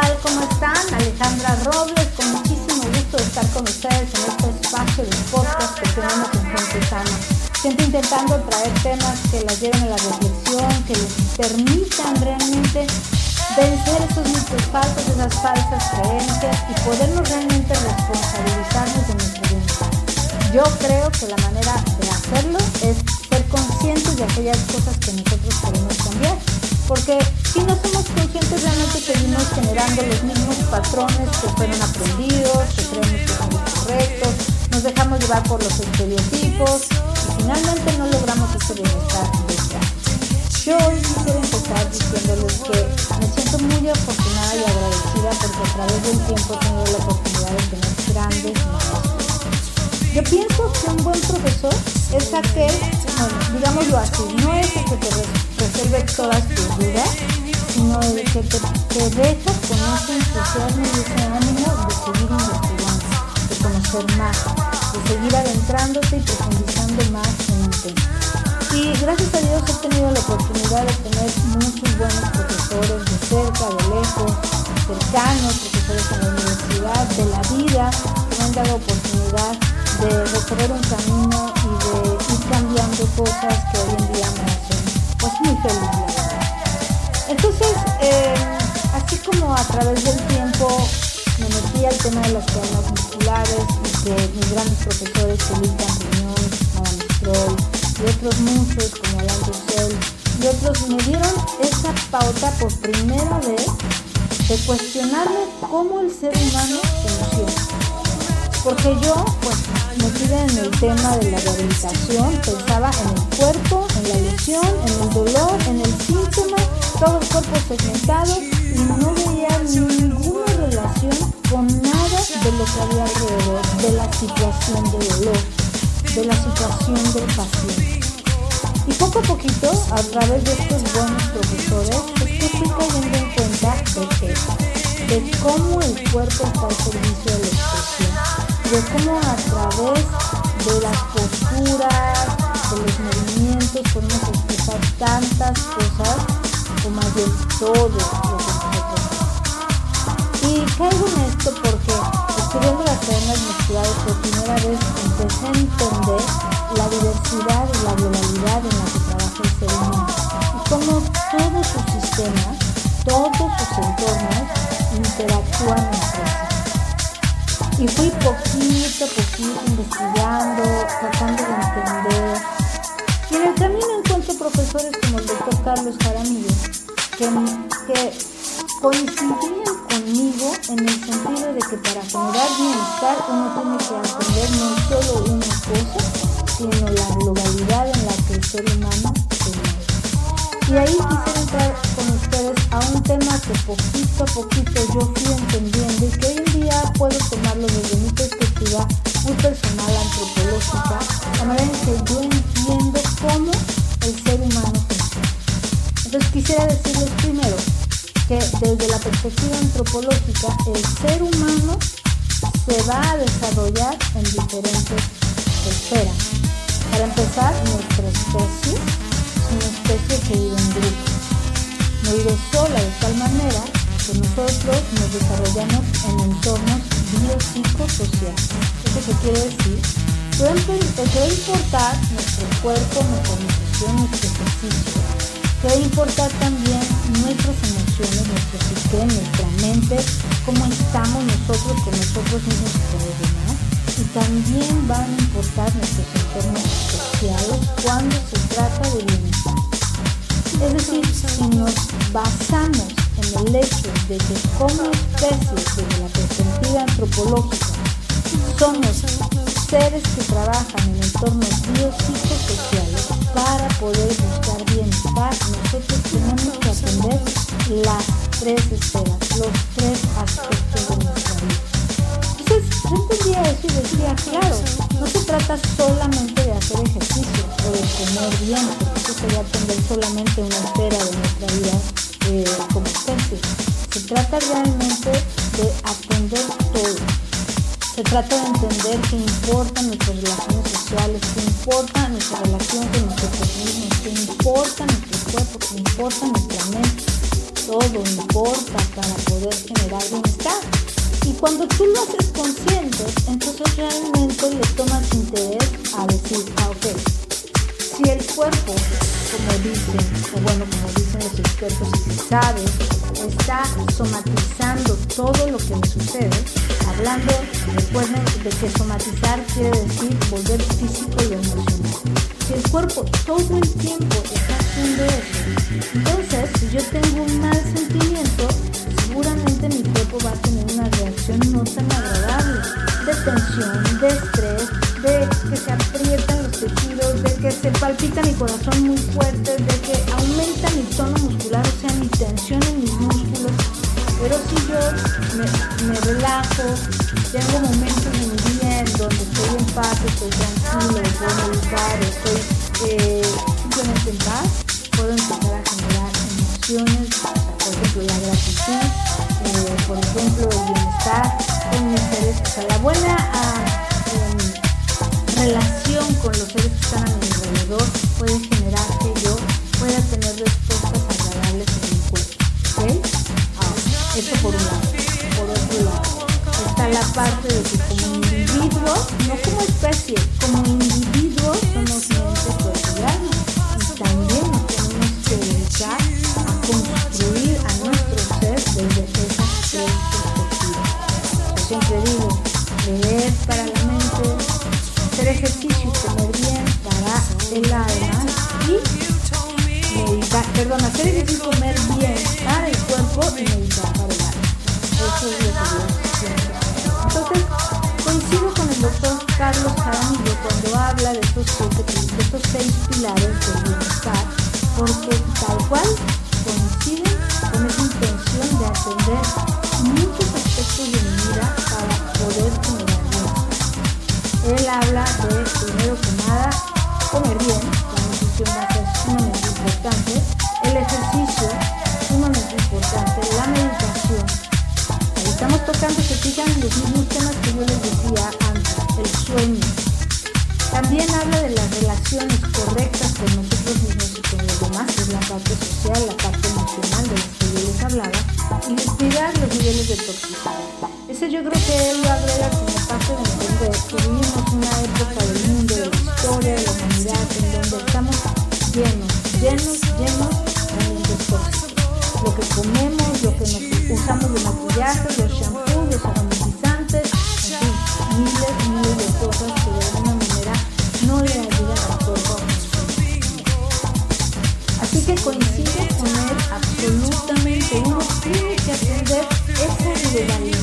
tal? ¿Cómo están? Alejandra Robles, con muchísimo gusto de estar con ustedes en este espacio de podcast que tenemos en Gente Sana. Siempre intentando traer temas que las lleven a la reflexión, que les permitan realmente vencer esos mitos falsos, esas falsas creencias y podernos realmente responsabilizarnos de nuestro bienestar. Yo creo que la manera de hacerlo es ser conscientes de aquellas cosas que nosotros queremos cambiar. Porque los mismos patrones que fueron aprendidos, que creemos que son los correctos, nos dejamos llevar por los estereotipos y finalmente no logramos ese bienestar. Yo hoy quisiera empezar diciéndoles que me siento muy afortunada y agradecida porque a través del tiempo he tenido la oportunidad de tener grandes maestros. Yo pienso que un buen profesor es aquel, bueno, digámoslo así, no es el que te resuelve todas tus dudas, sino el que te, deja con ese entusiasmo y ese ánimo de seguir investigando, de conocer más, de seguir adentrándote y profundizando más en un. Y gracias a Dios he tenido la oportunidad de tener muchos buenos profesores de cerca, de lejos, cercanos, profesores en la universidad, de la vida, que me han dado oportunidad de recorrer un camino y de ir cambiando cosas que hoy en día me hacen pues muy feliz eh, así como a través del tiempo me metí al tema de las cadenas musculares y que mis grandes profesores Felipe Riñón, Madame Stroll y otros muchos como Alain Roussel y otros me dieron esa pauta por primera vez de cuestionarme cómo el ser humano funciona. Porque yo, pues, metida en el tema de la rehabilitación, pensaba en el cuerpo, en la lesión, en el dolor, en el síntoma, todo el cuerpo segmentado y no veía ninguna relación con nada de lo que había alrededor de la situación de dolor, de la situación del paciente. Y poco a poquito, a través de estos buenos profesores, es que cayendo en cuenta de que, de cómo el cuerpo está al servicio de la expresión de cómo a través de las posturas, de los movimientos, podemos expresar tantas cosas como de todo lo que nosotros Y caigo en esto porque estudiando las cadenas musculares por primera vez empecé a entender la diversidad y la globalidad en la que trabaja el ser humano. Y cómo todos sus sistemas, todos sus entornos interactúan entre sí y fui poquito a poquito investigando, tratando de entender. Y en el camino encuentro profesores como el doctor Carlos Jaramillo, que, que coincidían conmigo en el sentido de que para generar bienestar uno tiene que aprender no solo una cosa, sino la globalidad en la que el ser humano se. Y ahí quisiera entrar con ustedes a un tema que poquito a poquito yo fui entendiendo y que hoy en día puedo tomarlo desde mi perspectiva muy personal, antropológica, la manera en que yo entiendo cómo el ser humano funciona. Entonces quisiera decirles primero que desde la perspectiva antropológica el ser humano se va a desarrollar en diferentes esferas. Para empezar, nuestra especie una especie que vive en grupo. No vive sola de tal manera que nosotros nos desarrollamos en entornos biopsicosociales. ¿Eso qué quiere decir? Que debe importar nuestro cuerpo, nuestra nutrición, nuestro ejercicio. Debe importar también nuestras emociones, nuestro sistema, nuestra mente, cómo estamos nosotros con nosotros mismos y con demás y también van a importar nuestros entornos sociales cuando se trata de bienestar. Es decir, si nos basamos en el hecho de que como especie, desde la perspectiva antropológica, somos seres que trabajan en entornos biopsicosociales para poder buscar bienestar, nosotros tenemos que atender las tres esferas, los tres aspectos y decía, claro, no se trata solamente de hacer ejercicio o de comer bien, porque eso sería atender solamente una esfera de nuestra vida eh, como especie. Se trata realmente de atender todo. Se trata de entender que importan nuestras relaciones sociales, que importa nuestra relación con nosotros mismos, que importa nuestro cuerpo, que importa nuestra mente. todo importa para poder generar bienestar. Y cuando tú lo haces consciente, entonces realmente le tomas interés a decir, ah, ok, si el cuerpo, como dicen, o bueno, como dicen los expertos, si se sabe, está somatizando todo lo que me sucede, hablando, recuerden de que somatizar quiere decir volver físico y emocional. Si el cuerpo todo el tiempo está haciendo eso, entonces si yo tengo un mal sentimiento, seguramente mi cuerpo va a tener no tan agradable, de tensión, de estrés, de que se aprietan los tejidos, de que se palpita mi corazón muy fuerte, de que aumenta mi tono muscular, o sea, mi tensión en mis músculos. Pero si yo me, relajo, tengo momentos en mi día donde estoy en paz, estoy tranquilo, puedo meditar, estoy eh, simplemente en paz, parte de que como individuo, no como especie, como individuo somos mente, cuerpo y también tenemos que dedicar a construir a nuestro ser desde perspectivas. Yo siempre digo, leer para la mente, hacer ejercicio comer bien para el alma y meditar, perdón, hacer ejercicio comer bien para el cuerpo y meditar Carlos Jaramillo cuando habla de estos, de estos seis pilares del bienestar, porque tal cual coinciden con esa intención de atender muchos aspectos de mi vida para poder generar. Él habla de, primero que nada, comer bien, la nutrición va a ser sumamente importante, el ejercicio, sumamente importante, la meditación. Estamos tocando, se fijan, los mismos temas que yo les decía antes, el sueño. También habla de las relaciones correctas con nosotros mismos y con los demás, que es la parte social, la parte emocional de las que yo les hablaba, y cuidar los niveles de toxicidad. Ese yo creo que él lo agrega como parte de entender que vivimos una época del mundo, de la historia, de la humanidad, en donde estamos llenos, llenos, llenos de tóxicos. Lo que comemos, lo que nos usamos de maquillaje, los shampoos, Uno tiene que atender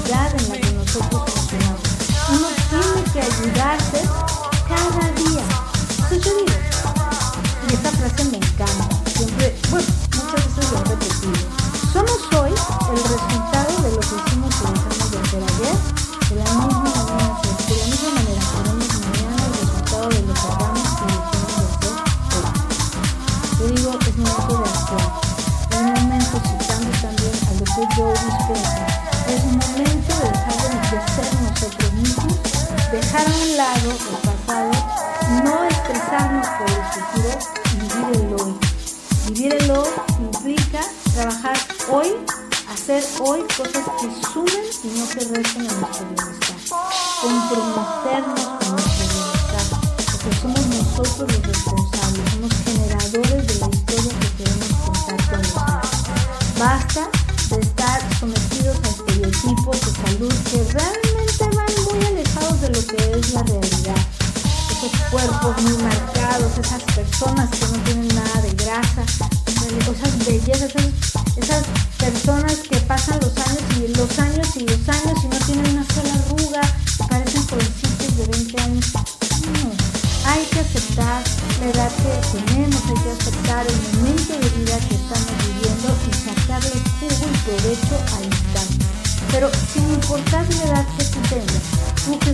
hoy, hacer hoy cosas que sumen y no que resten a nuestro bienestar. Comprometernos con nuestro bienestar, porque somos nosotros los responsables, somos generadores de la que queremos contar con demás. Basta de estar sometidos a estereotipos de salud que realmente van muy alejados de lo que es la realidad. Esos cuerpos muy marcados, esas personas que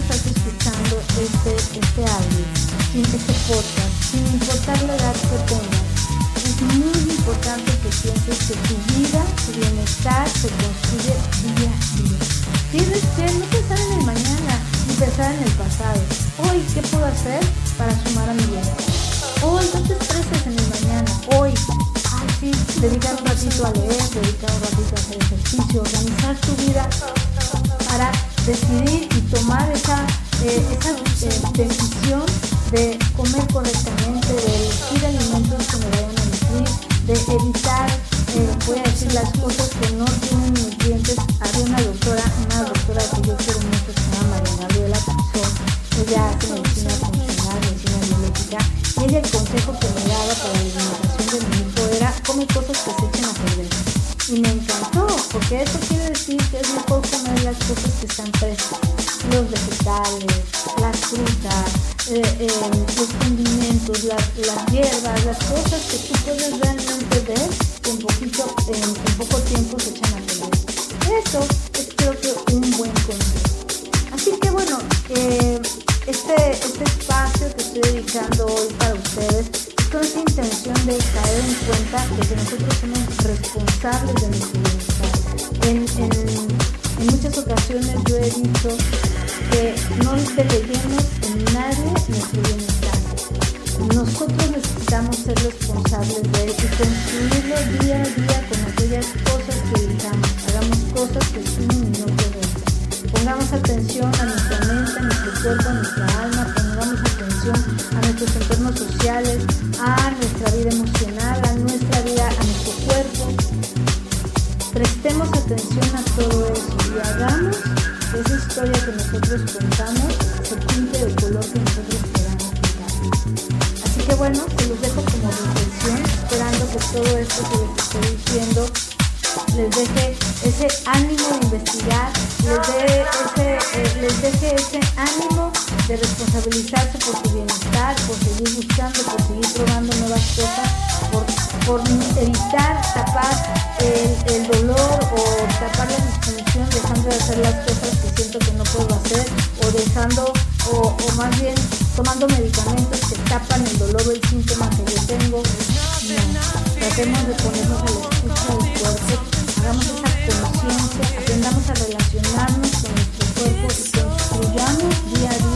estás escuchando este, este audio, este podcast, sin importar la edad que tengas, es muy importante que pienses que tu vida, tu bienestar se construye día a día. Tienes que no pensar en el mañana ni pensar en el pasado. Hoy, ¿qué puedo hacer para sumar a mi bienestar? Hoy, no te estreses en el mañana. Hoy, ay, sí, decir, dedicar un ratito a leer, dedicar un ratito a hacer ejercicio, organizar tu vida para decidir esa, decisión de comer correctamente, de elegir alimentos que me vayan a nutrir, de evitar, eh, voy a decir las cosas que no tienen nutrientes. Había una doctora, una doctora que yo quiero mucho, se llama María Gabriela Canzón, ella hace medicina funcional, medicina biológica, y ella el consejo que me daba para la alimentación de mi hijo era come cosas que se echen a perder. Y me encantó, porque eso quiere decir que es mejor comer las cosas que están frescas, los vegetales, las frutas, eh, eh, los condimentos, las, hierbas, las cosas que tú puedes realmente ver en, poquito, en, poco tiempo se echan a perder. Eso es creo que un buen consejo. Así que bueno, eh, este, este espacio que estoy dedicando hoy para ustedes es con esa intención de caer en cuenta de que nosotros somos responsables de nuestro bienestar. En, en muchas ocasiones yo he dicho que no deleguemos en nadie nuestro bienestar. Nosotros necesitamos ser responsables de él y construirlo día a día con aquellas cosas que elijamos. Hagamos cosas que sumen y no que restan. Pongamos atención a nuestra mente, a nuestro cuerpo, a nuestra alma. Esto que les estoy diciendo les deje ese ánimo de investigar, les, les deje ese ánimo de responsabilizarse por su bienestar, por seguir buscando, por seguir probando nuevas cosas, por, por evitar tapar el, el, dolor o tapar la disfunción dejando de hacer las cosas que siento que no puedo hacer o dejando o, o más bien tomando medicamentos que tapan el dolor o el síntoma que yo tengo. Tratemos de ponernos al escucha del cuerpo, hagamos esa conciencia, aprendamos a relacionarnos con nuestro cuerpo y construyamos día a día.